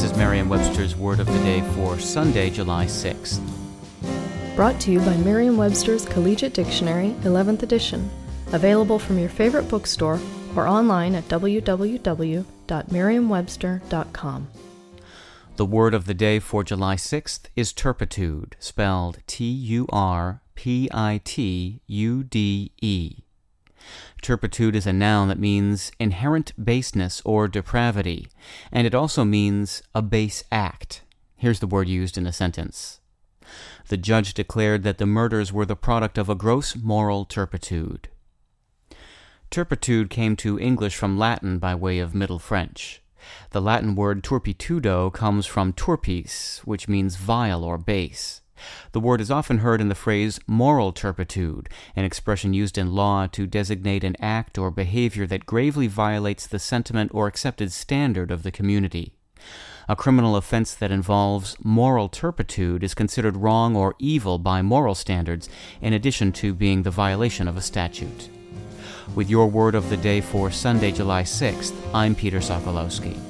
This is Merriam-Webster's Word of the Day for Sunday, July 6th. Brought to you by Merriam Webster's Collegiate Dictionary, 11th edition. Available from your favorite bookstore or online at www.merriam-webster.com. The word of the day for July 6th is turpitude, spelled T U R P I T U D E. Turpitude is a noun that means inherent baseness or depravity, and it also means a base act. Here's the word used in a sentence. The judge declared that the murders were the product of a gross moral turpitude. Turpitude came to English from Latin by way of Middle French. The Latin word turpitudo comes from turpis, which means vile or base. The word is often heard in the phrase moral turpitude, an expression used in law to designate an act or behavior that gravely violates the sentiment or accepted standard of the community. A criminal offense that involves moral turpitude is considered wrong or evil by moral standards, in addition to being the violation of a statute. With your word of the day for Sunday, July 6th, I'm Peter Sokolowski.